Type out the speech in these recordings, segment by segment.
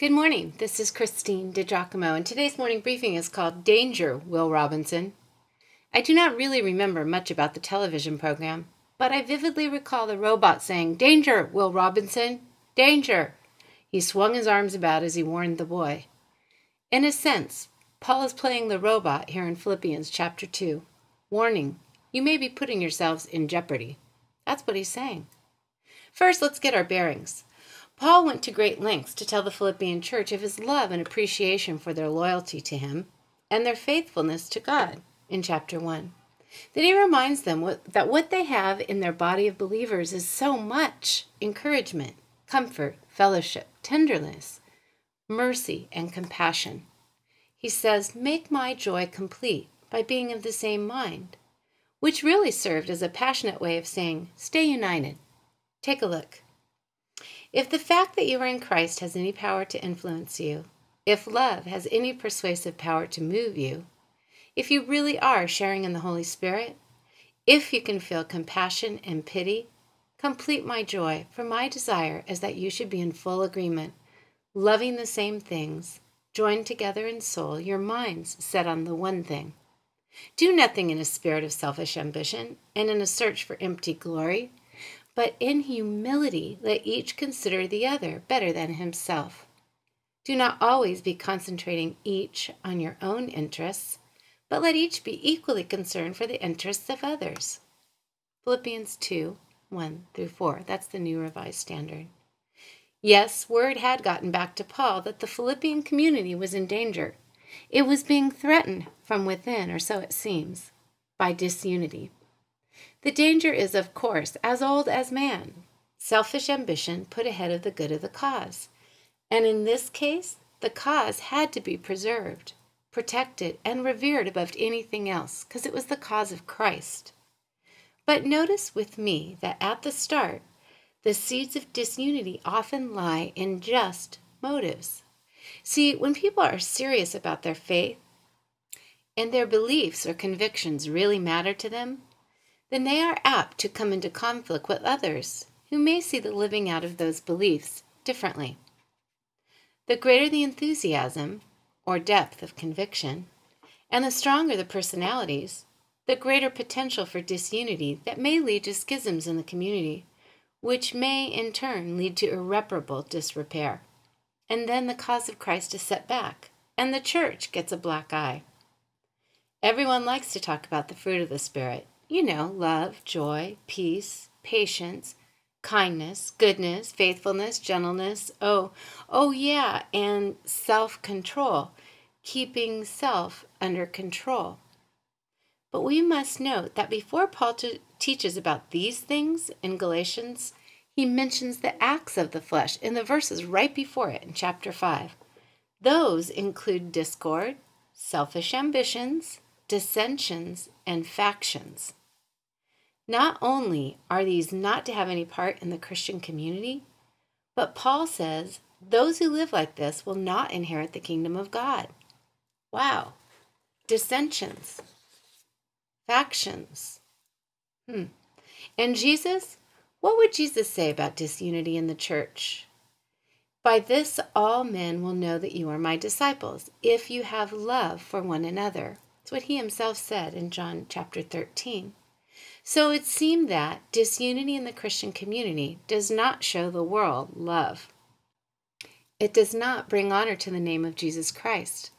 Good morning. This is Christine DiGiacomo, and today's morning briefing is called Danger, Will Robinson. I do not really remember much about the television program, but I vividly recall the robot saying, Danger, Will Robinson! Danger! He swung his arms about as he warned the boy. In a sense, Paul is playing the robot here in Philippians chapter 2. Warning, you may be putting yourselves in jeopardy. That's what he's saying. First, let's get our bearings. Paul went to great lengths to tell the Philippian church of his love and appreciation for their loyalty to him and their faithfulness to God in chapter 1. Then he reminds them what, that what they have in their body of believers is so much encouragement, comfort, fellowship, tenderness, mercy, and compassion. He says, Make my joy complete by being of the same mind, which really served as a passionate way of saying, Stay united. Take a look. If the fact that you are in Christ has any power to influence you, if love has any persuasive power to move you, if you really are sharing in the Holy Spirit, if you can feel compassion and pity, complete my joy, for my desire is that you should be in full agreement, loving the same things, joined together in soul, your minds set on the one thing. Do nothing in a spirit of selfish ambition and in a search for empty glory but in humility let each consider the other better than himself. Do not always be concentrating each on your own interests, but let each be equally concerned for the interests of others. Philippians 2 1 through 4. That's the New Revised Standard. Yes, word had gotten back to Paul that the Philippian community was in danger. It was being threatened from within, or so it seems, by disunity. The danger is, of course, as old as man selfish ambition put ahead of the good of the cause. And in this case, the cause had to be preserved, protected, and revered above anything else, because it was the cause of Christ. But notice with me that at the start, the seeds of disunity often lie in just motives. See, when people are serious about their faith and their beliefs or convictions really matter to them, then they are apt to come into conflict with others who may see the living out of those beliefs differently. The greater the enthusiasm, or depth of conviction, and the stronger the personalities, the greater potential for disunity that may lead to schisms in the community, which may in turn lead to irreparable disrepair. And then the cause of Christ is set back, and the church gets a black eye. Everyone likes to talk about the fruit of the Spirit, you know, love, joy, peace, patience, kindness, goodness, faithfulness, gentleness. Oh, oh, yeah, and self control, keeping self under control. But we must note that before Paul t- teaches about these things in Galatians, he mentions the acts of the flesh in the verses right before it in chapter 5. Those include discord, selfish ambitions, dissensions, and factions. Not only are these not to have any part in the Christian community, but Paul says those who live like this will not inherit the kingdom of God. Wow. Dissensions, factions. Hmm. And Jesus, what would Jesus say about disunity in the church? By this all men will know that you are my disciples, if you have love for one another. It's what he himself said in John chapter 13. So it seemed that disunity in the Christian community does not show the world love. It does not bring honor to the name of Jesus Christ.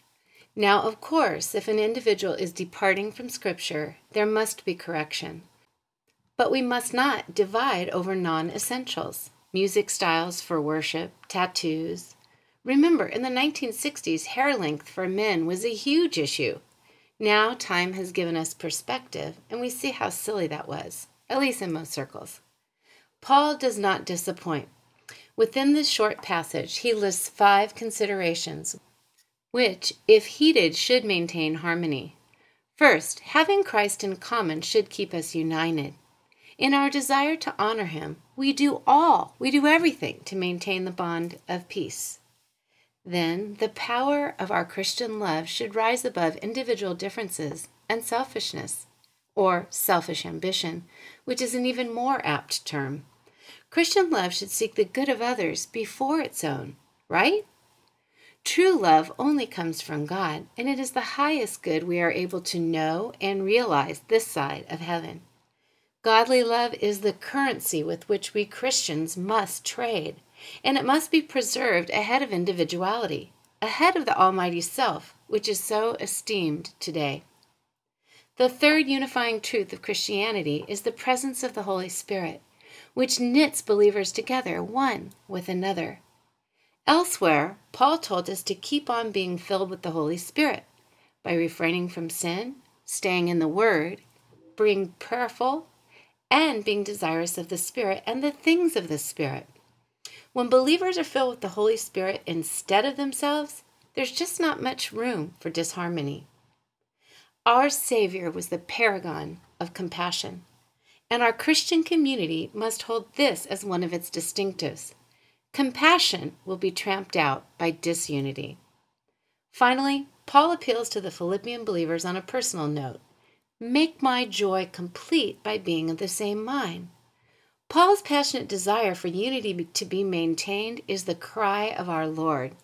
Now, of course, if an individual is departing from Scripture, there must be correction. But we must not divide over non essentials music styles for worship, tattoos. Remember, in the 1960s, hair length for men was a huge issue. Now time has given us perspective, and we see how silly that was, at least in most circles. Paul does not disappoint. Within this short passage, he lists five considerations which, if heeded, should maintain harmony. First, having Christ in common should keep us united. In our desire to honor him, we do all, we do everything to maintain the bond of peace. Then the power of our Christian love should rise above individual differences and selfishness, or selfish ambition, which is an even more apt term. Christian love should seek the good of others before its own, right? True love only comes from God, and it is the highest good we are able to know and realize this side of heaven. Godly love is the currency with which we Christians must trade, and it must be preserved ahead of individuality, ahead of the Almighty Self, which is so esteemed today. The third unifying truth of Christianity is the presence of the Holy Spirit, which knits believers together one with another. Elsewhere, Paul told us to keep on being filled with the Holy Spirit by refraining from sin, staying in the Word, being prayerful, and being desirous of the Spirit and the things of the Spirit. When believers are filled with the Holy Spirit instead of themselves, there's just not much room for disharmony. Our Savior was the paragon of compassion, and our Christian community must hold this as one of its distinctives. Compassion will be tramped out by disunity. Finally, Paul appeals to the Philippian believers on a personal note Make my joy complete by being of the same mind. Paul's passionate desire for unity to be maintained is the cry of our Lord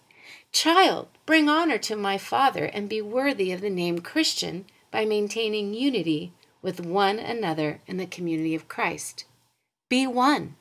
Child, bring honor to my Father and be worthy of the name Christian by maintaining unity with one another in the community of Christ. Be one.